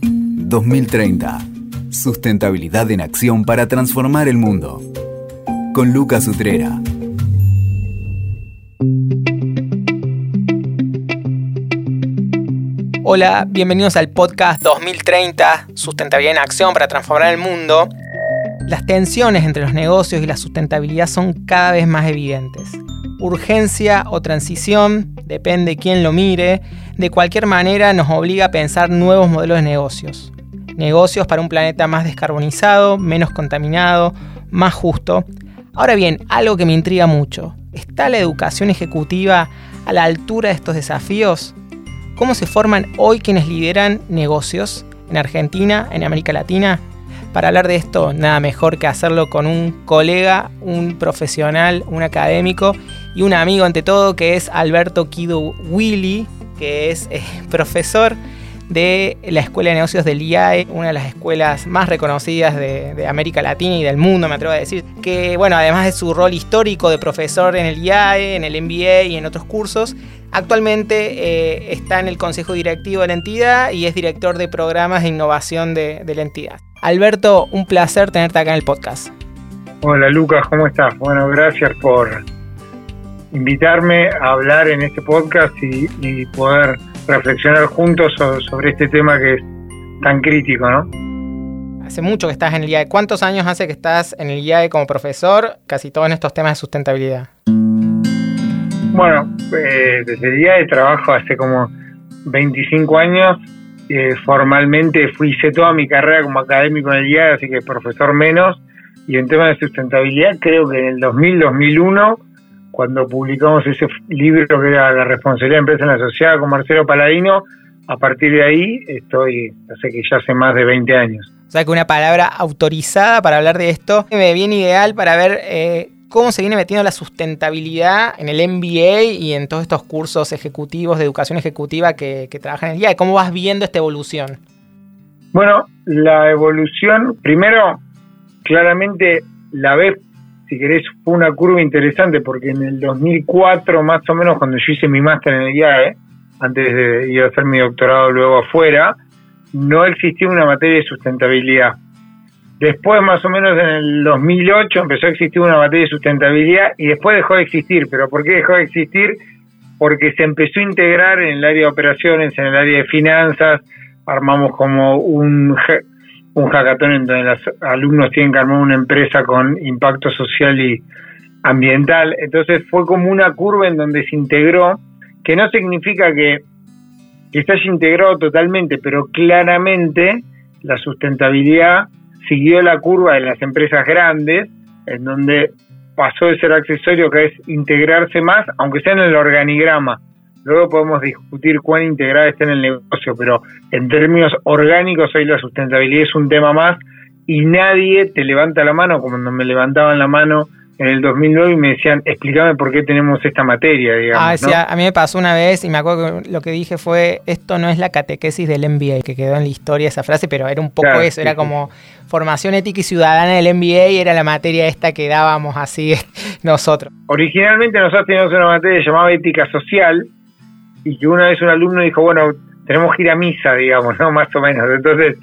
2030. Sustentabilidad en acción para transformar el mundo. Con Lucas Utrera. Hola, bienvenidos al podcast 2030, Sustentabilidad en Acción para Transformar el Mundo. Las tensiones entre los negocios y la sustentabilidad son cada vez más evidentes. Urgencia o transición, depende quién lo mire, de cualquier manera nos obliga a pensar nuevos modelos de negocios. Negocios para un planeta más descarbonizado, menos contaminado, más justo. Ahora bien, algo que me intriga mucho, ¿está la educación ejecutiva a la altura de estos desafíos? ¿Cómo se forman hoy quienes lideran negocios en Argentina, en América Latina? Para hablar de esto, nada mejor que hacerlo con un colega, un profesional, un académico y un amigo ante todo, que es Alberto Kido Willy, que es eh, profesor de la Escuela de Negocios del IAE, una de las escuelas más reconocidas de, América Latina y del mundo, me atrevo a decir, que bueno, además de su rol histórico de profesor en el IAE, en el MBA y en otros cursos, actualmente eh, está en el Consejo Directivo de la entidad y es director de programas de innovación de, de la entidad. Alberto, un placer tenerte acá en el podcast. Hola Lucas, ¿cómo estás? Bueno, gracias por invitarme a hablar en este podcast y, poder reflexionar juntos sobre, este tema que es tan crítico, ¿no? Hace mucho que estás en el IAE. ¿Cuántos años hace que estás en el IAE como profesor, casi todo en estos temas de sustentabilidad? Bueno, eh, desde el IAE trabajo hace como 25 años. Eh, formalmente fui, hice toda mi carrera como académico en el IAE, así que profesor menos. Y en temas de sustentabilidad, creo que en el 2000-2001 cuando publicamos ese libro que era La responsabilidad de empresa en la sociedad con Marcelo Paladino, a partir de ahí estoy, hace que ya hace más de 20 años. O sea que una palabra autorizada para hablar de esto me viene ideal para ver eh, cómo se viene metiendo la sustentabilidad en el MBA y en todos estos cursos ejecutivos de educación ejecutiva que, que trabajan en el día. y cómo vas viendo esta evolución. Bueno, la evolución, primero, claramente la ves si querés, fue una curva interesante porque en el 2004, más o menos, cuando yo hice mi máster en el IAE, antes de ir a hacer mi doctorado luego afuera, no existía una materia de sustentabilidad. Después, más o menos en el 2008, empezó a existir una materia de sustentabilidad y después dejó de existir. ¿Pero por qué dejó de existir? Porque se empezó a integrar en el área de operaciones, en el área de finanzas, armamos como un un hackathon en donde los alumnos tienen que armar una empresa con impacto social y ambiental. Entonces fue como una curva en donde se integró, que no significa que, que se haya integrado totalmente, pero claramente la sustentabilidad siguió la curva de las empresas grandes, en donde pasó de ser accesorio que es integrarse más, aunque sea en el organigrama. Luego podemos discutir cuán integrada está en el negocio, pero en términos orgánicos hoy la sustentabilidad es un tema más y nadie te levanta la mano, como cuando me levantaban la mano en el 2009 y me decían, explícame por qué tenemos esta materia, digamos. Ah, a mí me pasó una vez y me acuerdo que lo que dije fue, esto no es la catequesis del MBA, que quedó en la historia esa frase, pero era un poco eso, era como formación ética y ciudadana del MBA y era la materia esta que dábamos así nosotros. Originalmente nosotros teníamos una materia llamada ética social, y que una vez un alumno dijo, bueno, tenemos que ir a misa, digamos, ¿no? Más o menos. Entonces,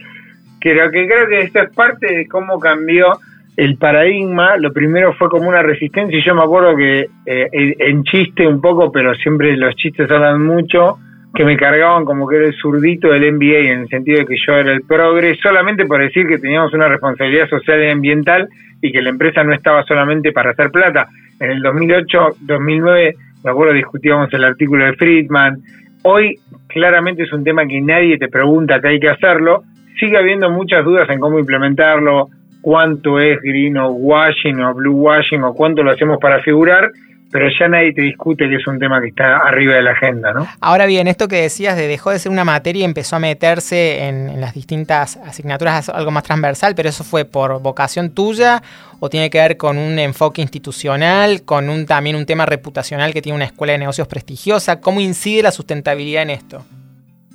creo que creo que esto es parte de cómo cambió el paradigma. Lo primero fue como una resistencia y yo me acuerdo que eh, en chiste un poco, pero siempre los chistes hablan mucho, que me cargaban como que era el zurdito del MBA en el sentido de que yo era el progre, solamente por decir que teníamos una responsabilidad social y ambiental y que la empresa no estaba solamente para hacer plata. En el 2008, 2009 me acuerdo discutíamos el artículo de Friedman, hoy claramente es un tema que nadie te pregunta que hay que hacerlo, sigue habiendo muchas dudas en cómo implementarlo, cuánto es green o washing o blue washing o cuánto lo hacemos para figurar, pero ya nadie te discute que es un tema que está arriba de la agenda, ¿no? Ahora bien, esto que decías de dejó de ser una materia y empezó a meterse en, las distintas asignaturas, algo más transversal, pero eso fue por vocación tuya o tiene que ver con un enfoque institucional, con un también un tema reputacional que tiene una escuela de negocios prestigiosa. ¿Cómo incide la sustentabilidad en esto?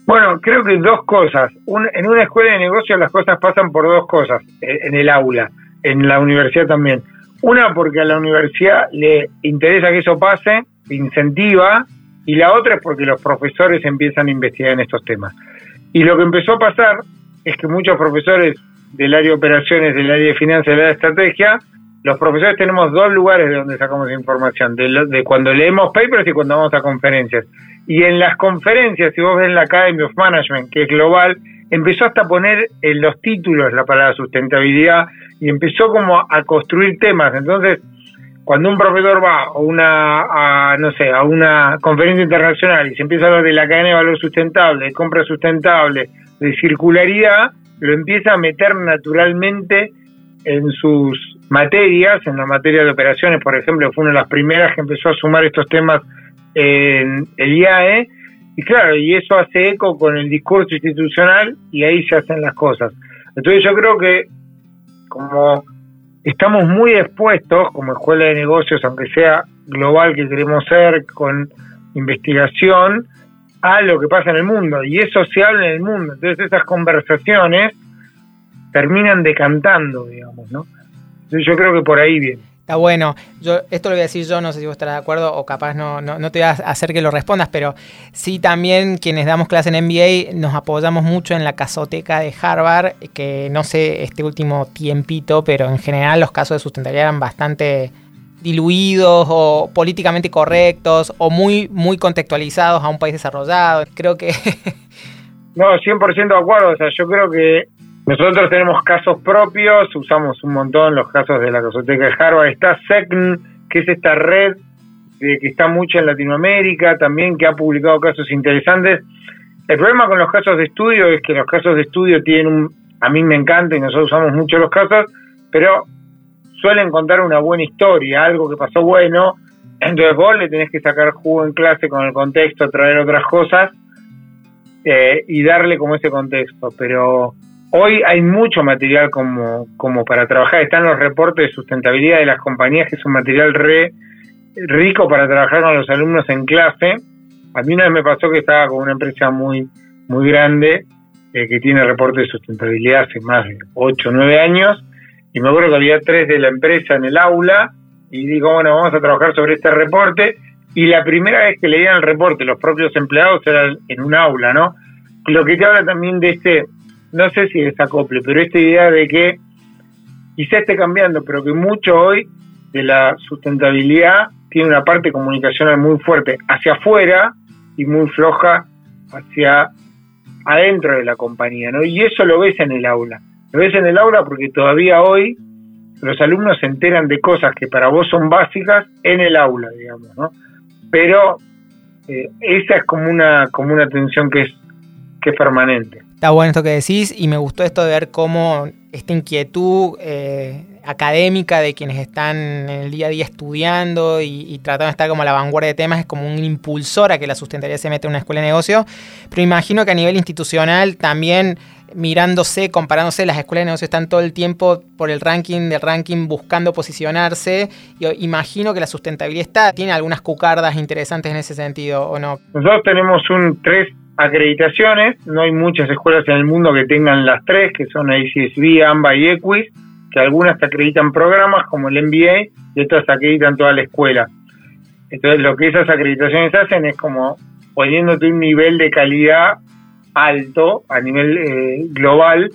Bueno, creo que dos cosas. en una escuela de negocios las cosas pasan por dos cosas, eh, en el aula, en la universidad también. Una, porque a la universidad le interesa que eso pase, incentiva, y la otra es porque los profesores empiezan a investigar en estos temas. Y lo que empezó a pasar es que muchos profesores del área de operaciones, del área de finanzas, del área de estrategia, los profesores tenemos dos lugares de donde sacamos información, de, cuando leemos papers y cuando vamos a conferencias. Y en las conferencias, si vos ves la Academy of Management, que es global, empezó hasta a poner en los títulos la palabra sustentabilidad y empezó como a construir temas. Entonces, cuando un profesor va a una, a, no sé, a una conferencia internacional y se empieza a hablar de la cadena de valor sustentable, de compra sustentable, de circularidad, lo empieza a meter naturalmente en sus materias, en la materia de operaciones, por ejemplo, fue una de las primeras que empezó a sumar estos temas en el IAE, y claro, y eso hace eco con el discurso institucional y ahí se hacen las cosas. Entonces yo creo que como estamos muy expuestos como escuela de negocios, aunque sea global que queremos ser, con investigación, a lo que pasa en el mundo. Y eso se habla en el mundo. Entonces esas conversaciones terminan decantando, digamos, ¿no? Entonces yo creo que por ahí viene. Está bueno. Yo, esto lo voy a decir yo, no sé si vos estarás de acuerdo o capaz no, no, no, te voy a hacer que lo respondas, pero sí también quienes damos clase en MBA nos apoyamos mucho en la casoteca de Harvard, que no sé este último tiempito, pero en general los casos de sustentabilidad eran bastante diluidos o políticamente correctos o muy, muy contextualizados a un país desarrollado. Creo que... no, 100% de acuerdo. O sea, yo creo que nosotros tenemos casos propios, usamos un montón los casos de la Casoteca de Harvard. Está SECN, que es esta red que está mucho en Latinoamérica, también que ha publicado casos interesantes. El problema con los casos de estudio es que los casos de estudio tienen un... A mí me encanta y nosotros usamos mucho los casos, pero suelen contar una buena historia, algo que pasó bueno. Entonces vos le tenés que sacar jugo en clase con el contexto, traer otras cosas eh, y darle como ese contexto. Pero Hoy hay mucho material como, como para trabajar. Están los reportes de sustentabilidad de las compañías, que es un material re rico para trabajar con los alumnos en clase. A mí una vez me pasó que estaba con una empresa muy, muy grande eh, que tiene reportes de sustentabilidad hace más de 8 o 9 años. Y me acuerdo que había tres de la empresa en el aula. Y digo, bueno, vamos a trabajar sobre este reporte. Y la primera vez que leían el reporte los propios empleados era en un aula, ¿no? Lo que te habla también de este no sé si desacople, pero esta idea de que quizá esté cambiando, pero que mucho hoy de la sustentabilidad tiene una parte comunicacional muy fuerte hacia afuera y muy floja hacia adentro de la compañía, ¿no? Y eso lo ves en el aula. Lo ves en el aula porque todavía hoy los alumnos se enteran de cosas que para vos son básicas en el aula, digamos, ¿no? Pero eh, esa es como una, como una tensión que es, que es permanente. Está bueno esto que decís y me gustó esto de ver cómo esta inquietud eh, académica de quienes están en el día a día estudiando y, tratando de estar como a la vanguardia de temas es como un impulsor a que la sustentabilidad se mete en una escuela de negocio. Pero imagino que a nivel institucional también mirándose, comparándose, las escuelas de negocio están todo el tiempo por el ranking del ranking buscando posicionarse. Yo imagino que la sustentabilidad está, tiene algunas cucardas interesantes en ese sentido, ¿o no? Nosotros tenemos un 3 acreditaciones, no hay muchas escuelas en el mundo que tengan las tres, que son ACSB, AMBA y EQUIS, que algunas te acreditan programas como el MBA y otras acreditan toda la escuela. Entonces lo que esas acreditaciones hacen es como poniéndote un nivel de calidad alto a nivel eh, global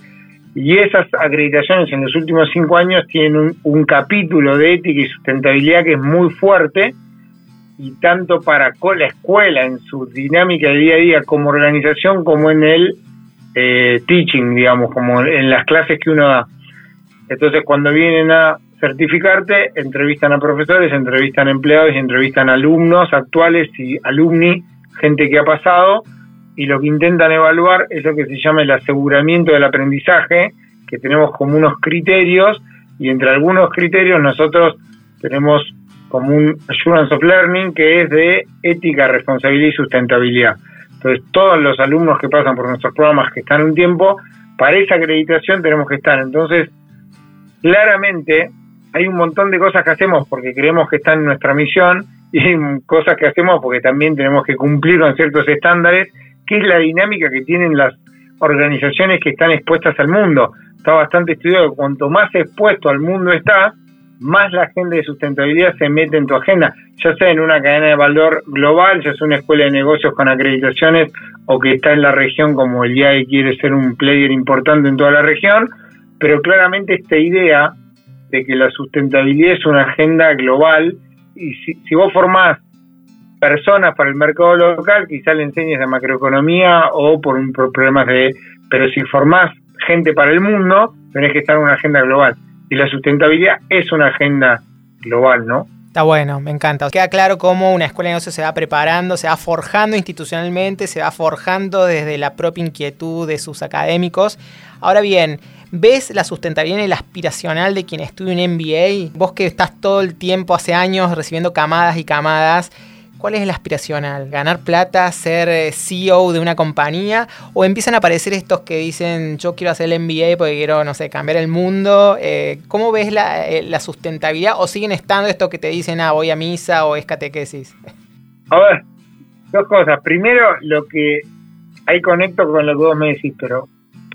y esas acreditaciones en los últimos cinco años tienen un, un capítulo de ética y sustentabilidad que es muy fuerte y tanto para la escuela en su dinámica de día a día como organización como en el eh, teaching, digamos, como en las clases que uno da. Entonces cuando vienen a certificarte, entrevistan a profesores, entrevistan a empleados entrevistan a alumnos actuales y alumni, gente que ha pasado, y lo que intentan evaluar es lo que se llama el aseguramiento del aprendizaje, que tenemos como unos criterios, y entre algunos criterios nosotros tenemos como un Assurance of Learning que es de ética, responsabilidad y sustentabilidad. Entonces, todos los alumnos que pasan por nuestros programas que están un tiempo, para esa acreditación tenemos que estar. Entonces, claramente hay un montón de cosas que hacemos porque creemos que está en nuestra misión y cosas que hacemos porque también tenemos que cumplir con ciertos estándares, que es la dinámica que tienen las organizaciones que están expuestas al mundo. Está bastante estudiado, cuanto más expuesto al mundo está, más la agenda de sustentabilidad se mete en tu agenda, ya sea en una cadena de valor global, ya sea una escuela de negocios con acreditaciones o que está en la región como el IAE quiere ser un player importante en toda la región, pero claramente esta idea de que la sustentabilidad es una agenda global y si, si vos formás personas para el mercado local, quizá le enseñes de macroeconomía o por, un, por problemas de... Pero si formás gente para el mundo, tenés que estar en una agenda global. Y la sustentabilidad es una agenda global, ¿no? Está bueno, me encanta. Queda claro cómo una escuela de negocios se va preparando, se va forjando institucionalmente, se va forjando desde la propia inquietud de sus académicos. Ahora bien, ¿ves la sustentabilidad en el aspiracional de quien estudia un MBA? Vos que estás todo el tiempo, hace años, recibiendo camadas y camadas, ¿Cuál es el aspiracional? ¿Ganar plata, ser eh, CEO de una compañía? ¿O empiezan a aparecer estos que dicen yo quiero hacer el MBA porque quiero, no sé, cambiar el mundo? Eh, ¿Cómo ves eh, la, sustentabilidad? ¿O siguen estando estos que te dicen, ah, voy a misa o es catequesis? A ver, dos cosas. Primero, lo que ahí conecto con lo que vos me decís, pero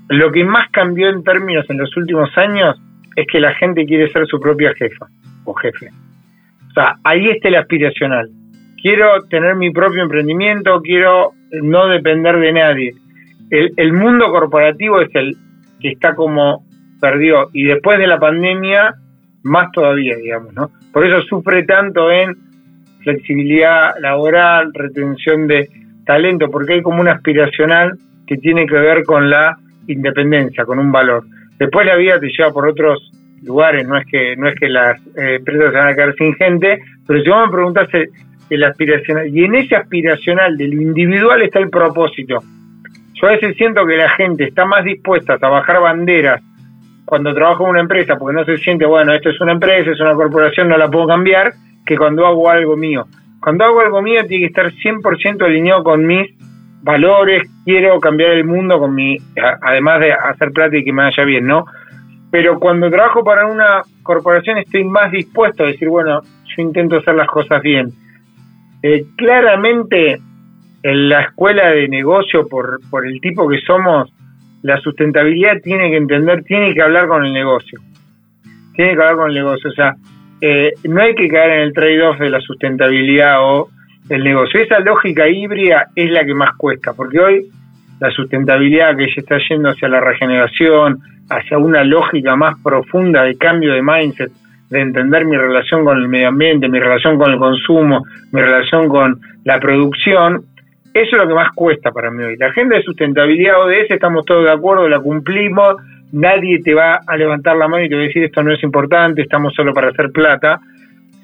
lo que más cambió en términos en los últimos años es que la gente quiere ser su propia jefa o jefe. O sea, ahí está el aspiracional quiero tener mi propio emprendimiento, quiero no depender de nadie. El, mundo corporativo es el que está como perdió y después de la pandemia más todavía, digamos, ¿no? Por eso sufre tanto en flexibilidad laboral, retención de talento, porque hay como un aspiracional que tiene que ver con la independencia, con un valor. Después la vida te lleva por otros lugares, no es que no es que las eh, empresas se van a quedar sin gente, pero si vos me preguntás el aspiracional. Y en ese aspiracional del individual está el propósito. Yo a veces siento que la gente está más dispuesta a bajar banderas cuando trabajo en una empresa, porque no se siente, bueno, esto es una empresa, es una corporación, no la puedo cambiar, que cuando hago algo mío. Cuando hago algo mío tiene que estar 100% alineado con mis valores, quiero cambiar el mundo con mi, además de hacer plata y que me vaya bien, ¿no? Pero cuando trabajo para una corporación estoy más dispuesto a decir, bueno, yo intento hacer las cosas bien eh, claramente en la escuela de negocio, por, por el tipo que somos, la sustentabilidad tiene que entender, tiene que hablar con el negocio. Tiene que hablar con el negocio. O sea, eh, no hay que caer en el trade-off de la sustentabilidad o el negocio. Esa lógica híbrida es la que más cuesta, porque hoy la sustentabilidad que ya está yendo hacia la regeneración, hacia una lógica más profunda de cambio de mindset, de entender mi relación con el medio ambiente, mi relación con el consumo, mi relación con la producción, eso es lo que más cuesta para mí hoy. La agenda de sustentabilidad ODS estamos todos de acuerdo, la cumplimos, nadie te va a levantar la mano y te va a decir esto no es importante, estamos solo para hacer plata.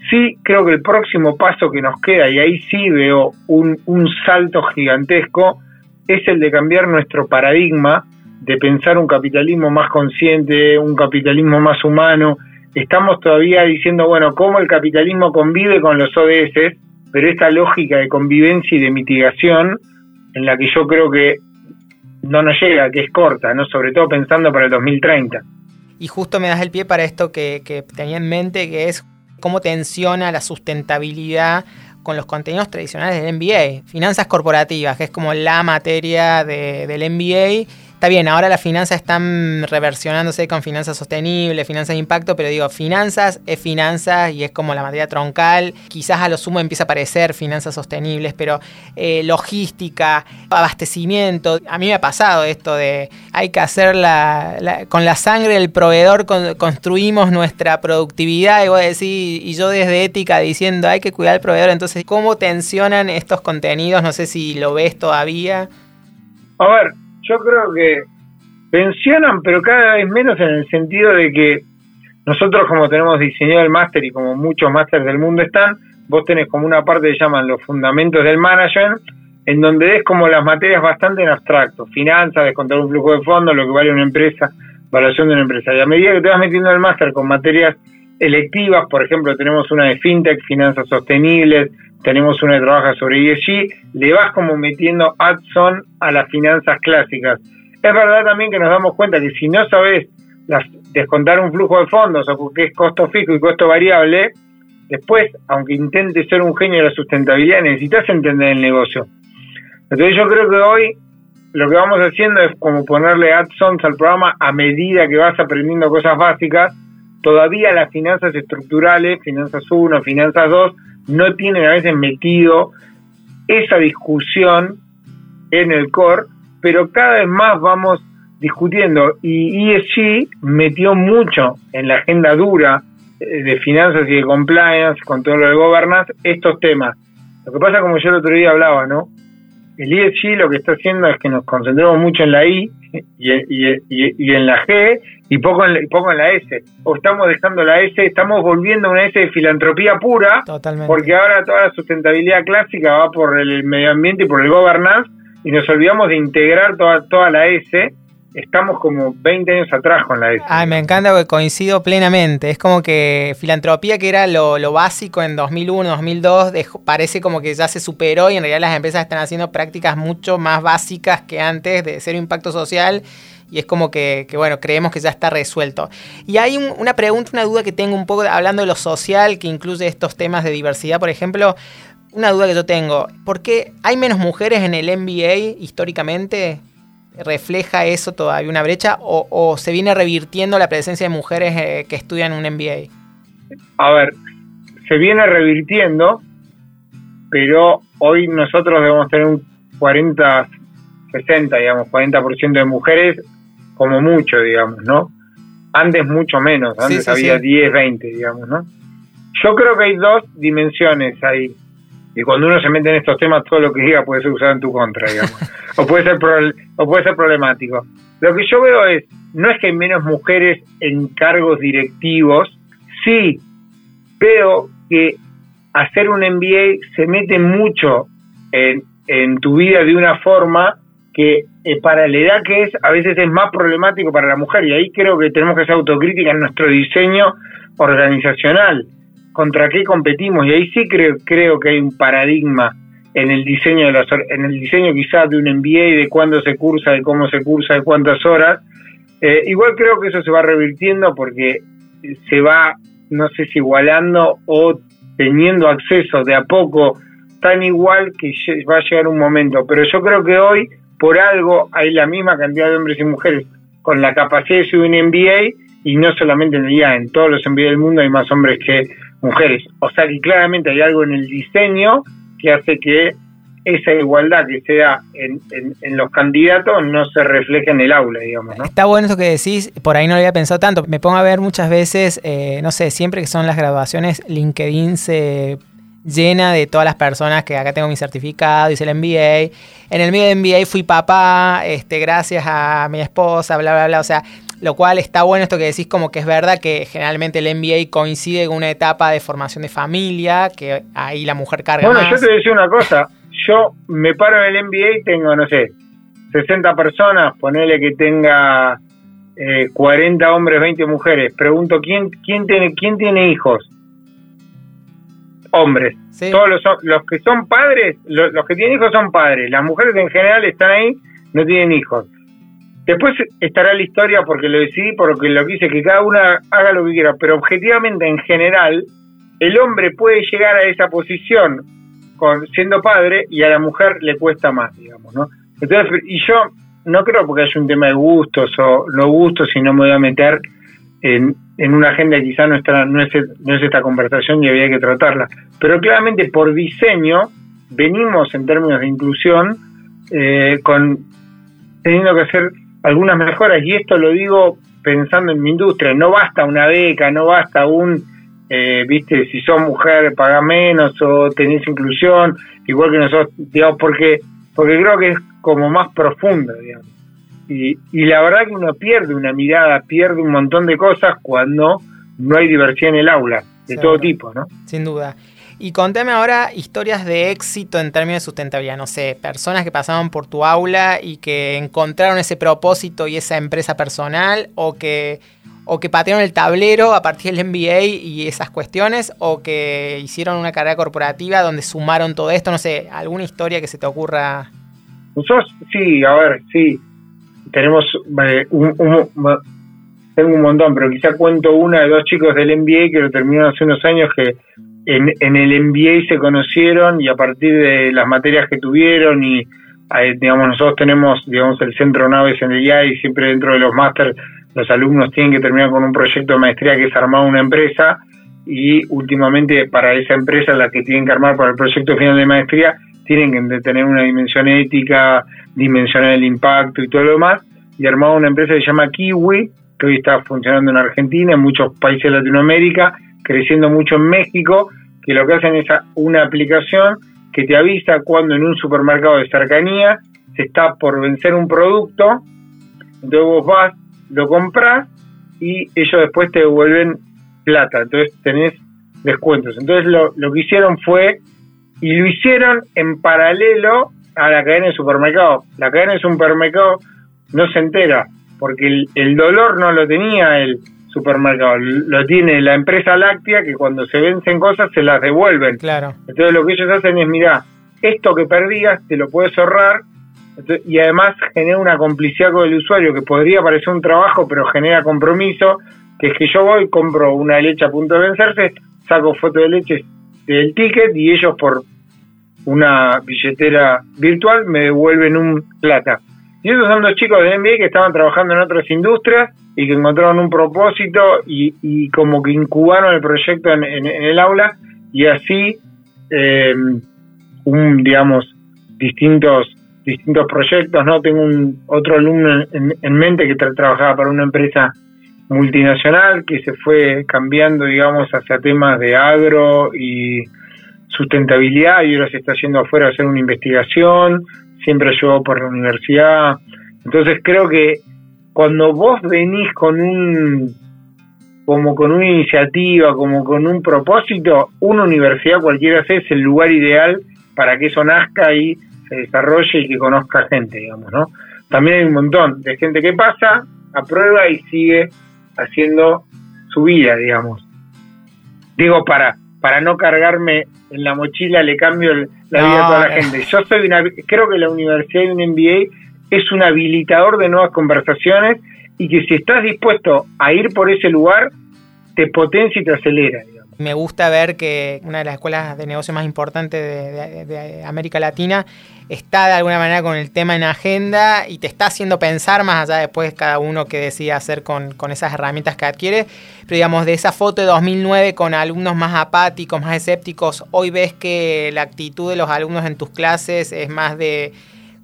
Sí, creo que el próximo paso que nos queda, y ahí sí veo un, un salto gigantesco, es el de cambiar nuestro paradigma, de pensar un capitalismo más consciente, un capitalismo más humano, estamos todavía diciendo, bueno, cómo el capitalismo convive con los ODS, pero esta lógica de convivencia y de mitigación, en la que yo creo que no nos llega, que es corta, ¿no? Sobre todo pensando para el 2030. Y justo me das el pie para esto que, tenía en mente, que es cómo tensiona la sustentabilidad con los contenidos tradicionales del MBA. Finanzas corporativas, que es como la materia del MBA está bien, ahora las finanzas están reversionándose con finanzas sostenibles, finanzas de impacto, pero digo, finanzas es finanzas y es como la materia troncal. Quizás a lo sumo empieza a aparecer finanzas sostenibles, pero eh, logística, abastecimiento. A mí me ha pasado esto de hay que hacer la, con la sangre del proveedor construimos nuestra productividad y vos decís, y yo desde ética diciendo hay que cuidar al proveedor. Entonces, ¿cómo tensionan estos contenidos? No sé si lo ves todavía. A ver, yo creo que pensionan, pero cada vez menos en el sentido de que nosotros como tenemos diseñado el máster y como muchos másteres del mundo están, vos tenés como una parte que llaman los fundamentos del management, en donde es como las materias bastante en abstracto, finanzas, descontar un flujo de fondos, lo que vale una empresa, evaluación de una empresa. Y a medida que te vas metiendo en el máster con materias electivas, por ejemplo, tenemos una de fintech, finanzas sostenibles, tenemos una que trabaja sobre ESG, le vas como metiendo add-on a las finanzas clásicas. Es verdad también que nos damos cuenta que si no sabes descontar un flujo de fondos o qué es costo fijo y costo variable, después, aunque intentes ser un genio de la sustentabilidad, necesitas entender el negocio. Entonces yo creo que hoy lo que vamos haciendo es como ponerle add-ons al programa a medida que vas aprendiendo cosas básicas. Todavía las finanzas estructurales, finanzas 1, finanzas 2, no tienen a veces metido esa discusión en el core, pero cada vez más vamos discutiendo y ESG metió mucho en la agenda dura eh, de finanzas y de compliance con todo lo de governance estos temas. Lo que pasa, como yo el otro día hablaba, ¿no? El ESG lo que está haciendo es que nos concentremos mucho en la I y, y, en la G y poco en, poco en la S. O estamos dejando la S, estamos volviendo a una S de filantropía pura, porque ahora toda la sustentabilidad clásica va por el medio ambiente y por el governance y nos olvidamos de integrar toda, toda la S estamos como 20 años atrás con la S. Ay, me encanta porque coincido plenamente. Es como que filantropía, que era lo, básico en 2001, 2002, parece como que ya se superó y en realidad las empresas están haciendo prácticas mucho más básicas que antes de un impacto social. Y es como que, bueno, creemos que ya está resuelto. Y hay una pregunta, una duda que tengo un poco hablando de lo social, que incluye estos temas de diversidad, por ejemplo. Una duda que yo tengo, ¿por qué hay menos mujeres en el MBA históricamente? Refleja eso todavía una brecha o, se viene revirtiendo la presencia de mujeres eh, que estudian un MBA? A ver, se viene revirtiendo, pero hoy nosotros debemos tener un 40, 60, digamos, 40% de mujeres como mucho, digamos, ¿no? Antes mucho menos, antes había 10, 20, digamos, ¿no? Yo creo que hay dos dimensiones ahí. Y cuando uno se mete en estos temas, todo lo que diga puede ser usado en tu contra, digamos. o, puede ser o puede ser problemático. Lo que yo veo es, no es que hay menos mujeres en cargos directivos, sí veo que hacer un MBA se mete mucho en, en tu vida de una forma que eh, para la edad que es, a veces es más problemático para la mujer. Y ahí creo que tenemos que ser autocrítica en nuestro diseño organizacional contra qué competimos. Y ahí sí creo, creo que hay un paradigma en el diseño de las en el diseño quizás de un MBA de cuándo se cursa de cómo se cursa de cuántas horas. Eh, igual creo que eso se va revirtiendo porque se va no sé si igualando o teniendo acceso de a poco tan igual que va a llegar un momento. Pero yo creo que hoy por algo hay la misma cantidad de hombres y mujeres con la capacidad de subir un MBA y no solamente en el IA, en todos los MBA del mundo hay más hombres que mujeres. O sea que claramente hay algo en el diseño que hace que esa igualdad que sea en, en, los candidatos no se refleje en el aula, digamos. ¿no? Está bueno eso que decís, por ahí no lo había pensado tanto. Me pongo a ver muchas veces, eh, no sé, siempre que son las graduaciones, LinkedIn se llena de todas las personas que acá tengo mi certificado, hice el MBA. En el medio de MBA fui papá, este, gracias a mi esposa, bla, bla, bla. O sea, lo cual está bueno esto que decís como que es verdad que generalmente el MBA coincide con una etapa de formación de familia, que ahí la mujer carga Bueno, yo te decía una cosa, yo me paro en el MBA y tengo, no sé, 60 personas, ponele que tenga 40 eh, hombres, 20 mujeres. Pregunto, ¿quién, quién, tiene, quién tiene hijos? Hombres. Todos los, los que son padres, los, los que tienen hijos son padres. Las mujeres en general están ahí, no tienen hijos. Después estará la historia porque lo decidí, porque lo quise, que cada una haga lo que quiera, pero objetivamente en general, el hombre puede llegar a esa posición con, siendo padre y a la mujer le cuesta más, digamos, ¿no? Entonces, y yo no creo porque haya un tema de gustos o no gustos, sino me voy a meter en, en una agenda que quizá no, está, no, es, no es esta conversación y había que tratarla. Pero claramente por diseño venimos en términos de inclusión eh, con teniendo que hacer algunas mejoras, y esto lo digo pensando en mi industria, no basta una beca, no basta un, eh, viste, si sos mujer paga menos o tenés inclusión, igual que nosotros, digamos, porque, porque creo que es como más profunda, digamos. Y, y la verdad que uno pierde una mirada, pierde un montón de cosas cuando no hay diversidad en el aula, de todo tipo, ¿no? Sin duda. Y contame ahora historias de éxito en términos de sustentabilidad. No sé, personas que pasaban por tu aula y que encontraron ese propósito y esa empresa personal o que, o que patearon el tablero a partir del MBA y esas cuestiones o que hicieron una carrera corporativa donde sumaron todo esto. No sé, alguna historia que se te ocurra. Nosotros, sí, a ver, sí. Tenemos eh, un, tengo un montón, pero quizá cuento una de dos chicos del MBA que lo terminaron hace unos años que en, el MBA se conocieron y a partir de las materias que tuvieron y eh, digamos nosotros tenemos digamos el centro naves en el IA y siempre dentro de los máster los alumnos tienen que terminar con un proyecto de maestría que es armar una empresa y últimamente para esa empresa la que tienen que armar para el proyecto final de maestría tienen que tener una dimensión ética, dimensionar el impacto y todo lo demás, y armaba una empresa que se llama Kiwi, que hoy está funcionando en Argentina, en muchos países de Latinoamérica, creciendo mucho en México, que lo que hacen es una aplicación que te avisa cuando en un supermercado de cercanía se está por vencer un producto, entonces vos vas, lo compras y ellos después te devuelven plata, entonces tenés descuentos. Entonces lo, lo que hicieron fue, y lo hicieron en paralelo a la cadena de supermercado. La cadena de supermercado no se entera, porque el, el dolor no lo tenía el supermercado, lo tiene la empresa láctea que cuando se vencen cosas se las devuelven. Claro. Entonces lo que ellos hacen es, mira, esto que perdías te lo puedes ahorrar y además genera una complicidad con el usuario que podría parecer un trabajo pero genera compromiso, que es que yo voy, compro una leche a punto de vencerse, saco foto de leche del ticket y ellos por una billetera virtual me devuelven un plata. Y esos son dos chicos de NBA que estaban trabajando en otras industrias y que encontraron un propósito y, como que incubaron el proyecto en, el aula y así, eh, un, digamos, distintos distintos proyectos, ¿no? Tengo un otro alumno en, mente que trabajaba para una empresa multinacional que se fue cambiando, digamos, hacia temas de agro y sustentabilidad y ahora se está yendo afuera a hacer una investigación, siempre ayudó por la universidad. Entonces creo que cuando vos venís con un como con una iniciativa, como con un propósito, una universidad cualquiera es el lugar ideal para que eso nazca y se desarrolle y que conozca gente, digamos, ¿no? También hay un montón de gente que pasa, aprueba y sigue haciendo su vida, digamos. Digo, para, para no cargarme en la mochila, le cambio la vida a toda la gente. Yo soy una, creo que la universidad y un MBA es un habilitador de nuevas conversaciones y que si estás dispuesto a ir por ese lugar, te potencia y te acelera. Me gusta ver que una de las escuelas de negocio más importantes de, América Latina está de alguna manera con el tema en agenda y te está haciendo pensar más allá después cada uno que decida hacer con, con esas herramientas que adquiere. Pero digamos, de esa foto de 2009 con alumnos más apáticos, más escépticos, hoy ves que la actitud de los alumnos en tus clases es más de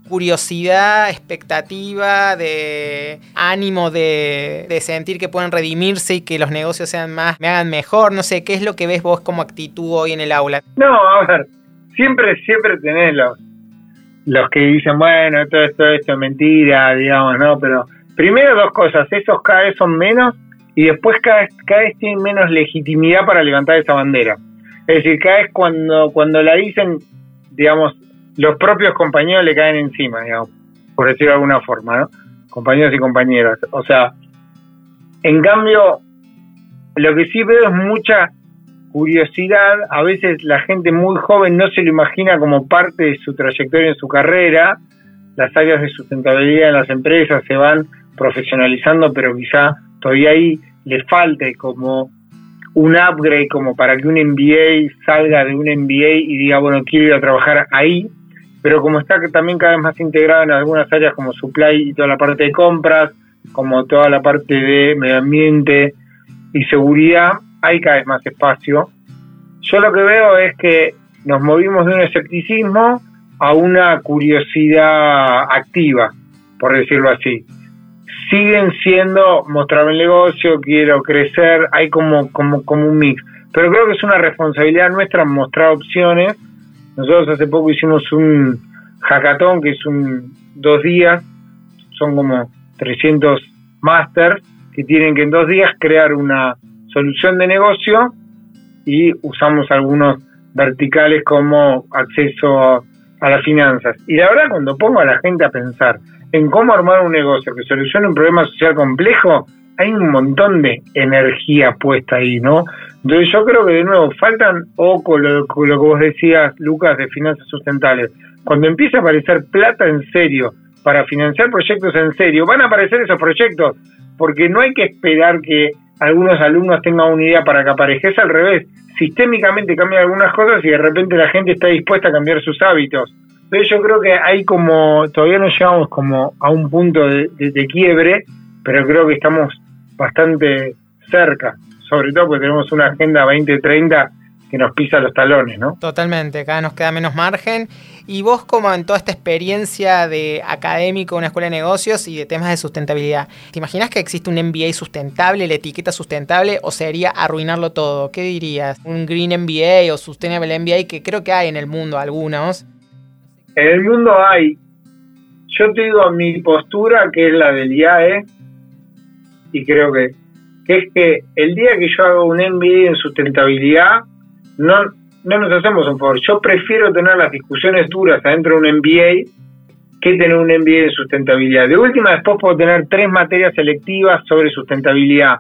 curiosidad, expectativa, de ánimo de, sentir que pueden redimirse y que los negocios sean más, me hagan mejor, no sé, ¿qué es lo que ves vos como actitud hoy en el aula? No, a ver, siempre, siempre tenés los, los que dicen, bueno, todo esto, esto es mentira, digamos, ¿no? Pero primero dos cosas, esos cada vez son menos y después cada, cada vez tienen menos legitimidad para levantar esa bandera. Es decir, cada vez cuando, cuando la dicen, digamos, los propios compañeros le caen encima, digamos, por decirlo de alguna forma, ¿no? Compañeros y compañeras. O sea, en cambio, lo que sí veo es mucha curiosidad. A veces la gente muy joven no se lo imagina como parte de su trayectoria en su carrera. Las áreas de sustentabilidad en las empresas se van profesionalizando, pero quizá todavía ahí le falte como un upgrade como para que un MBA salga de un MBA y diga, bueno, quiero ir a trabajar ahí pero como está también cada vez más integrado en algunas áreas como supply y toda la parte de compras, como toda la parte de medio ambiente y seguridad, hay cada vez más espacio. Yo lo que veo es que nos movimos de un escepticismo a una curiosidad activa, por decirlo así. Siguen siendo mostrar el negocio, quiero crecer, hay como, como, como un mix. Pero creo que es una responsabilidad nuestra mostrar opciones nosotros hace poco hicimos un hackathon que es un dos días, son como 300 masters que tienen que en dos días crear una solución de negocio y usamos algunos verticales como acceso a las finanzas. Y la verdad, cuando pongo a la gente a pensar en cómo armar un negocio que solucione un problema social complejo, hay un montón de energía puesta ahí, ¿no? Entonces yo creo que de nuevo faltan, o con lo, que vos decías, Lucas, de finanzas sustentables. Cuando empieza a aparecer plata en serio para financiar proyectos en serio, van a aparecer esos proyectos, porque no hay que esperar que algunos alumnos tengan una idea para que aparezca, al revés. Sistémicamente cambian algunas cosas y de repente la gente está dispuesta a cambiar sus hábitos. Entonces yo creo que hay como, todavía no llegamos como a un punto de quiebre, pero creo que estamos bastante cerca, sobre todo porque tenemos una agenda 2030 que nos pisa los talones, ¿no? Totalmente, cada nos queda menos margen. Y vos, como en toda esta experiencia de académico, una escuela de negocios y de temas de sustentabilidad, ¿te imaginas que existe un MBA sustentable, la etiqueta sustentable, o sería arruinarlo todo? ¿Qué dirías? ¿Un Green MBA o Sustainable MBA que creo que hay en el mundo algunos? En el mundo hay. Yo te digo mi postura, que es la del IAE, y creo que, es que el día que yo hago un MBA en sustentabilidad, no, no nos hacemos un favor. Yo prefiero tener las discusiones duras adentro de un MBA que tener un MBA en sustentabilidad. De última, después puedo tener tres materias selectivas sobre sustentabilidad.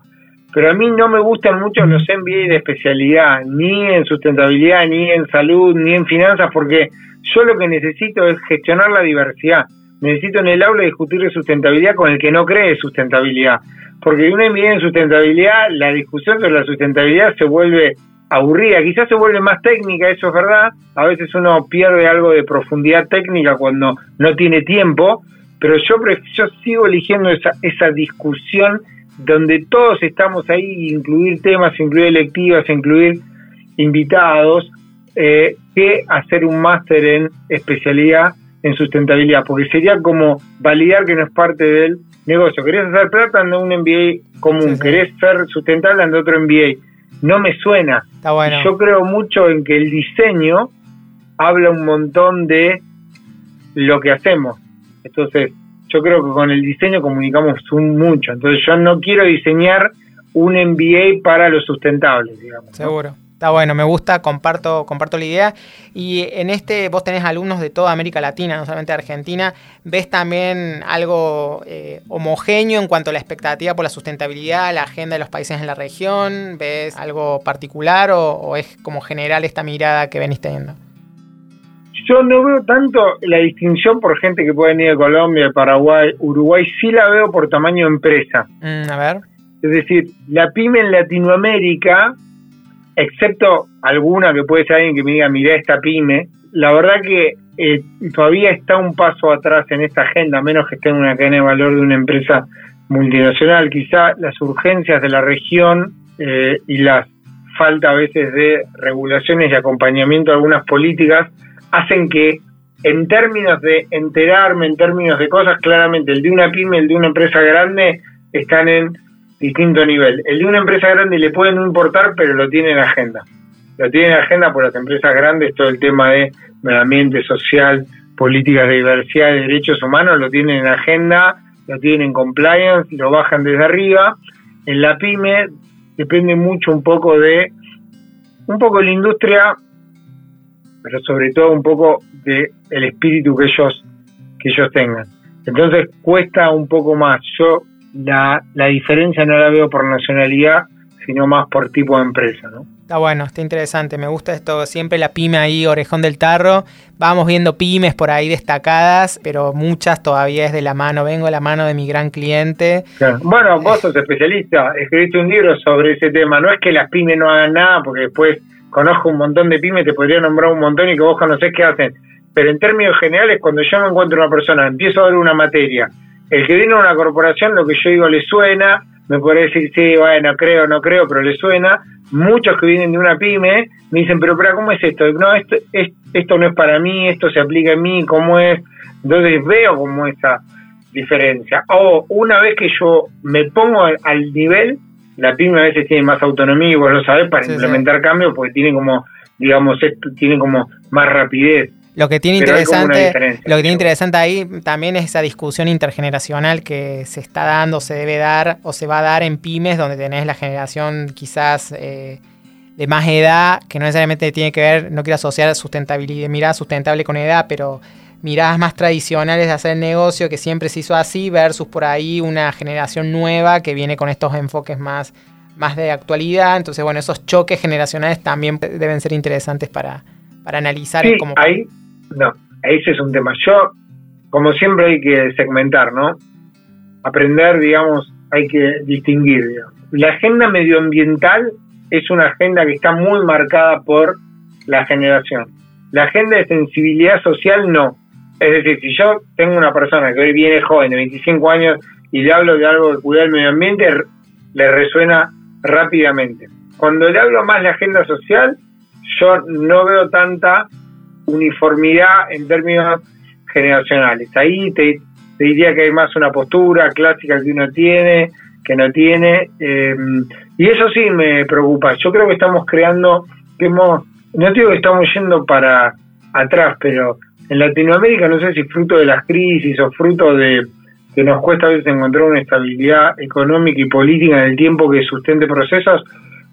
Pero a mí no me gustan mucho los MBA de especialidad, ni en sustentabilidad, ni en salud, ni en finanzas, porque yo lo que necesito es gestionar la diversidad. Necesito en el aula discutir de sustentabilidad con el que no cree sustentabilidad. Porque un MBA en sustentabilidad, la discusión sobre la sustentabilidad se vuelve aburrida, quizás se vuelve más técnica, eso es verdad, a veces uno pierde algo de profundidad técnica cuando no tiene tiempo, pero yo, yo sigo eligiendo esa, esa discusión donde todos estamos ahí, incluir temas, incluir electivas, incluir invitados, eh, que hacer un máster en especialidad en sustentabilidad, porque sería como validar que no es parte del negocio. Querés hacer plata, anda un MBA común, querés ser sustentable, anda otro MBA no me suena. Yo creo mucho en que el diseño habla un montón de lo que hacemos. Entonces, yo creo que con el diseño comunicamos mucho. Entonces, yo no quiero diseñar un MBA para lo sustentable, digamos. Seguro. Está bueno, me gusta, comparto, comparto la idea. Y en este, vos tenés alumnos de toda América Latina, no solamente de Argentina. ¿Ves también algo eh, homogéneo en cuanto a la expectativa por la sustentabilidad, la agenda de los países en la región? ¿Ves algo particular o, es como general esta mirada que venís teniendo? Yo no veo tanto la distinción por gente que puede venir de Colombia, de Paraguay, Uruguay, sí la veo por tamaño de empresa. Mm, a ver. Es decir, la pyme en Latinoamérica excepto alguna que puede ser alguien que me diga, mira esta pyme, la verdad que eh, todavía está un paso atrás en esta agenda, menos que esté en una cadena de valor de una empresa multinacional. Quizá las urgencias de la región eh, y la falta a veces de regulaciones y acompañamiento de algunas políticas hacen que en términos de enterarme, en términos de cosas, claramente el de una pyme, el de una empresa grande, están en distinto nivel. El de una empresa grande le puede no importar, pero lo tiene en agenda. Lo tiene en agenda por las empresas grandes, todo el tema de medio ambiente social, políticas de diversidad de derechos humanos, lo tienen en agenda, lo tienen en compliance, lo bajan desde arriba. En la pyme depende mucho un poco de, un poco de la industria, pero sobre todo un poco de el espíritu que ellos, que ellos tengan. Entonces cuesta un poco más. Yo la, la diferencia no la veo por nacionalidad, sino más por tipo de empresa, ¿no? Está bueno, está interesante, me gusta esto, siempre la pyme ahí, orejón del tarro, vamos viendo pymes por ahí destacadas, pero muchas todavía es de la mano, vengo de la mano de mi gran cliente. Bueno, vos sos especialista, escribiste un libro sobre ese tema, no es que las pymes no hagan nada, porque después conozco un montón de pymes, te podría nombrar un montón y que vos conocés qué hacen, pero en términos generales, cuando yo me encuentro una persona, empiezo a ver una materia, el que viene a una corporación, lo que yo digo le suena, me puede decir, sí, bueno, creo, no creo, pero le suena. Muchos que vienen de una pyme me dicen, pero, pero ¿cómo es esto? No, esto, esto no es para mí, esto se aplica a mí, ¿cómo es? Entonces veo como esa diferencia. O una vez que yo me pongo al nivel, la pyme a veces tiene más autonomía, y vos lo sabés, para implementar cambios, porque tiene como, digamos, esto tiene como más rapidez. Lo que tiene interesante, lo que tiene interesante ahí también es esa discusión intergeneracional que se está dando, se debe dar o se va a dar en pymes, donde tenés la generación quizás eh, de más edad, que no necesariamente tiene que ver, no quiero asociar sustentabilidad, mirada sustentable con edad, pero miradas más tradicionales de hacer el negocio que siempre se hizo así, versus por ahí una generación nueva que viene con estos enfoques más, más de actualidad. Entonces, bueno, esos choques generacionales también deben ser interesantes para, para analizar. Sí, ahí, no, ese es un tema. Yo, como siempre, hay que segmentar, ¿no? Aprender, digamos, hay que distinguir. La agenda medioambiental es una agenda que está muy marcada por la generación. La agenda de sensibilidad social no. Es decir, si yo tengo una persona que hoy viene joven, de 25 años, y le hablo de algo de cuidar el medio ambiente, le resuena rápidamente. Cuando le hablo más de agenda social, yo no veo tanta uniformidad en términos generacionales. Ahí te, diría que hay más una postura clásica que uno tiene, que no tiene, em, y eso sí me preocupa. Yo creo que estamos creando, que hemos, no digo que estamos yendo para atrás, pero en Latinoamérica no sé si fruto de las crisis o fruto de que nos cuesta a veces encontrar una estabilidad económica y política en el tiempo que sustente procesos,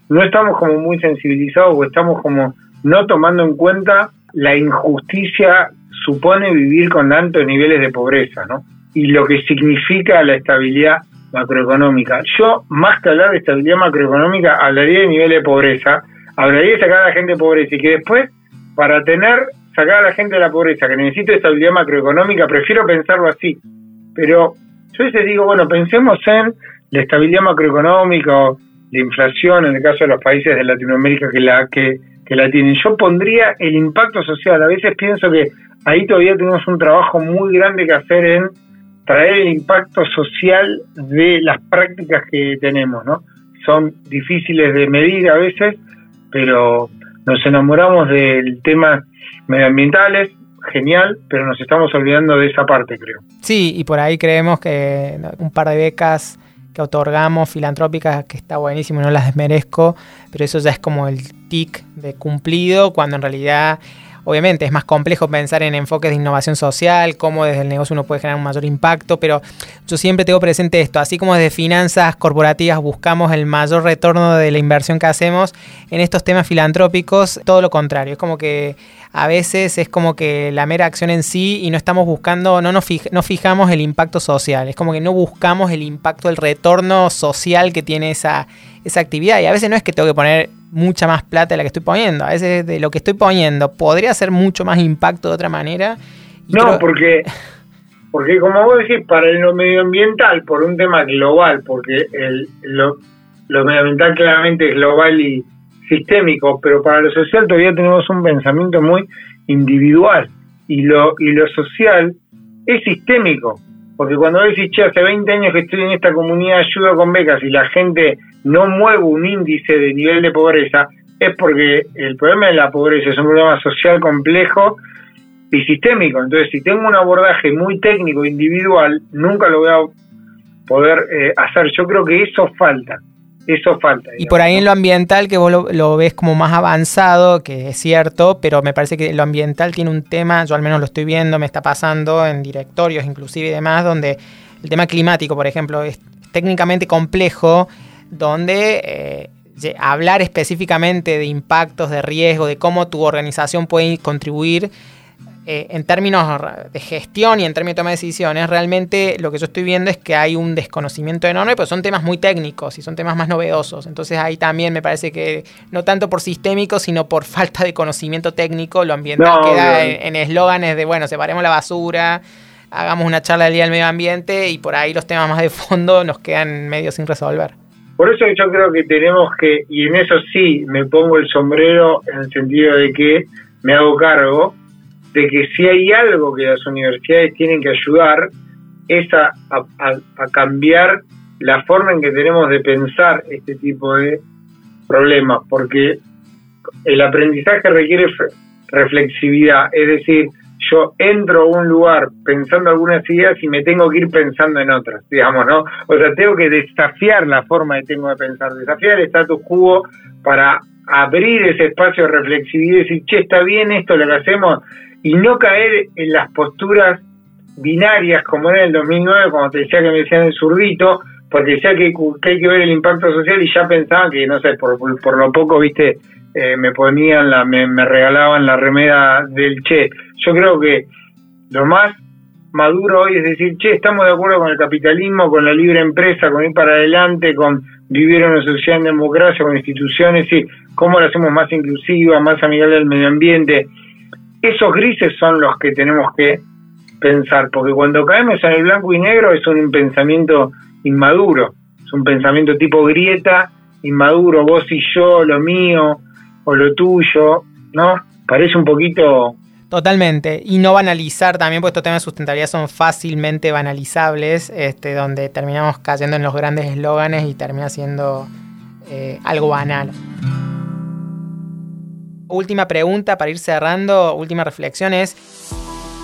no estamos como muy sensibilizados o estamos como no tomando en cuenta la injusticia supone vivir con altos niveles de pobreza, ¿no? Y lo que significa la estabilidad macroeconómica. Yo, más que hablar de estabilidad macroeconómica, hablaría de nivel de pobreza, hablaría de sacar a la gente de pobreza y que después, para tener, sacar a la gente de la pobreza, que necesita estabilidad macroeconómica, prefiero pensarlo así. Pero yo veces digo, bueno, pensemos en la estabilidad macroeconómica o la inflación, en el caso de los países de Latinoamérica que la, que, que la tienen. Yo pondría el impacto social. A veces pienso que ahí todavía tenemos un trabajo muy grande que hacer en traer el impacto social de las prácticas que tenemos, ¿no? Son difíciles de medir a veces, pero nos enamoramos del tema medioambientales, genial, pero nos estamos olvidando de esa parte, creo. Sí, y por ahí creemos que un par de becas que otorgamos filantrópicas, que está buenísimo, no las desmerezco, pero eso ya es como el tic de cumplido, cuando en realidad Obviamente es más complejo pensar en enfoques de innovación social, cómo desde el negocio uno puede generar un mayor impacto, pero yo siempre tengo presente esto, así como desde finanzas corporativas buscamos el mayor retorno de la inversión que hacemos, en estos temas filantrópicos todo lo contrario, es como que a veces es como que la mera acción en sí y no estamos buscando, no nos no fijamos el impacto social, es como que no buscamos el impacto, el retorno social que tiene esa, esa actividad y a veces no es que tengo que poner mucha más plata de la que estoy poniendo. A veces de lo que estoy poniendo podría hacer mucho más impacto de otra manera. No, porque, porque como vos decís, para lo medioambiental, por un tema global, porque el, lo, lo medioambiental claramente es global y sistémico, pero para lo social todavía tenemos un pensamiento muy individual y lo, y lo social es sistémico. Porque cuando decís, che, hace 20 años que estoy en esta comunidad ayuda con becas y la gente no mueve un índice de nivel de pobreza, es porque el problema de la pobreza es un problema social complejo y sistémico. Entonces, si tengo un abordaje muy técnico, individual, nunca lo voy a poder eh, hacer. Yo creo que eso falta. Eso falta. Y por ahí en lo ambiental, que vos lo, lo, ves como más avanzado, que es cierto, pero me parece que lo ambiental tiene un tema, yo al menos lo estoy viendo, me está pasando en directorios inclusive y demás, donde el tema climático, por ejemplo, es técnicamente complejo donde eh, hablar específicamente de impactos, de riesgo, de cómo tu organización puede contribuir eh, en términos de gestión y en términos de toma de decisiones, realmente lo que yo estoy viendo es que hay un desconocimiento enorme, pero son temas muy técnicos y son temas más novedosos. Entonces ahí también me parece que no tanto por sistémico, sino por falta de conocimiento técnico, lo ambiental queda en eslóganes de, bueno, separemos la basura, hagamos una charla del Día del Medio Ambiente y por ahí los temas más de fondo nos quedan medio sin resolver. Por eso yo creo que tenemos que, y en eso sí me pongo el sombrero en el sentido de que me hago cargo, de que si hay algo que las universidades tienen que ayudar es a, cambiar la forma en que tenemos de pensar este tipo de problemas, porque el aprendizaje requiere reflexividad, es decir, yo entro a un lugar pensando algunas ideas y me tengo que ir pensando en otras, digamos, ¿no? O sea, tengo que desafiar la forma que tengo de pensar, desafiar el status quo para abrir ese espacio de reflexividad y decir, che, está bien esto lo que hacemos, y no caer en las posturas binarias como era en el 2009, cuando te decía que me decían el zurdito, porque decía que, hay que ver el impacto social y ya pensaban que, no sé, por, por lo poco, viste, eh, me ponían la, me, regalaban la remera del Che. Yo creo que lo más maduro hoy es decir, che, estamos de acuerdo con el capitalismo, con la libre empresa, con ir para adelante, con vivir en una sociedad en democracia, con instituciones, y cómo lo hacemos más inclusiva, más amigable del medio ambiente. Esos grises son los que tenemos que pensar, porque cuando caemos en el blanco y negro es un pensamiento inmaduro, es un pensamiento tipo grieta, inmaduro, vos y yo, lo mío, o lo tuyo, ¿no? Parece un poquito... Totalmente. Y no banalizar también, porque estos temas de sustentabilidad son fácilmente banalizables, este, donde terminamos cayendo en los grandes eslóganes y termina siendo eh, algo banal. Última pregunta para ir cerrando, última reflexión es,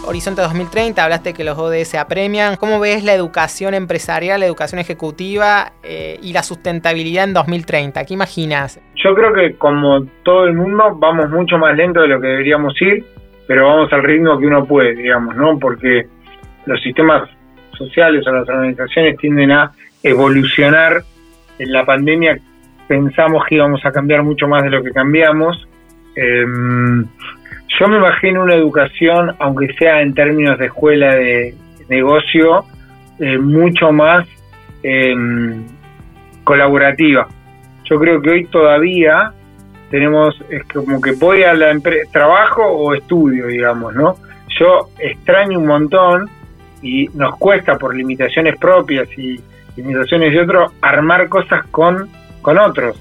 Horizonte 2030, hablaste que los ODS apremian. ¿Cómo ves la educación empresarial, la educación ejecutiva eh, y la sustentabilidad en 2030? ¿Qué imaginas? Yo creo que como todo el mundo vamos mucho más lento de lo que deberíamos ir, pero vamos al ritmo que uno puede, digamos, ¿no? Porque los sistemas sociales o las organizaciones tienden a evolucionar. En la pandemia pensamos que íbamos a cambiar mucho más de lo que cambiamos. Eh, yo me imagino una educación, aunque sea en términos de escuela de negocio, eh, mucho más em, colaborativa. Yo creo que hoy todavía tenemos, es como que voy a la empresa, trabajo o estudio, digamos, ¿no? Yo extraño un montón y nos cuesta por limitaciones propias y limitaciones de otros armar cosas con, con otros.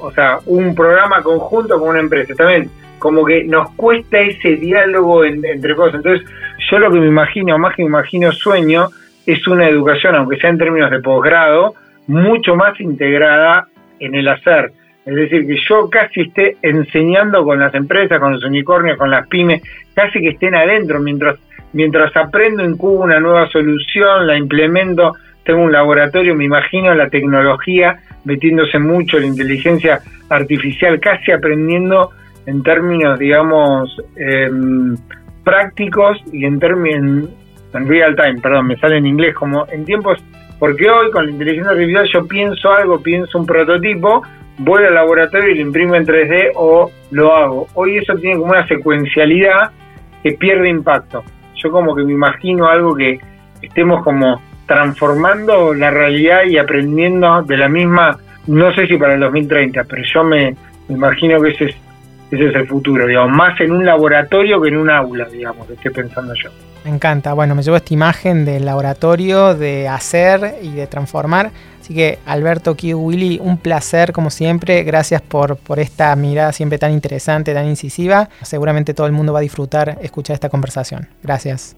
O sea, un programa conjunto con una empresa. También como que nos cuesta ese diálogo entre cosas. Entonces, yo lo que me imagino, más que me imagino sueño, es una educación, aunque sea en términos de posgrado, mucho más integrada en el hacer. Es decir, que yo casi esté enseñando con las empresas, con los unicornios, con las pymes, casi que estén adentro, mientras, mientras aprendo, incubo una nueva solución, la implemento, tengo un laboratorio, me imagino la tecnología metiéndose mucho, la inteligencia artificial, casi aprendiendo en términos, digamos, em, prácticos y en términos, en real time, perdón, me sale en inglés, como en tiempos, porque hoy con la inteligencia artificial yo pienso algo, pienso un prototipo, voy al laboratorio y lo imprimo en 3D o lo hago. Hoy eso tiene como una secuencialidad que pierde impacto. Yo como que me imagino algo que estemos como transformando la realidad y aprendiendo de la misma, no sé si para el 2030, pero yo me imagino que ese es ese es el futuro, digamos, más en un laboratorio que en un aula, digamos, estoy pensando yo. Me encanta, bueno, me llevo esta imagen del laboratorio, de hacer y de transformar. Así que Alberto, Q, Willy, un placer como siempre. Gracias por, por esta mirada siempre tan interesante, tan incisiva. Seguramente todo el mundo va a disfrutar escuchar esta conversación. Gracias.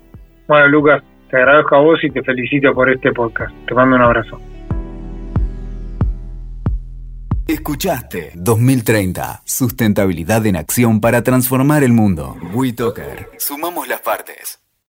Bueno, Lucas, te agradezco a vos y te felicito por este podcast. Te mando un abrazo. Escuchaste 2030, sustentabilidad en acción para transformar el mundo. WeToker, sumamos las partes.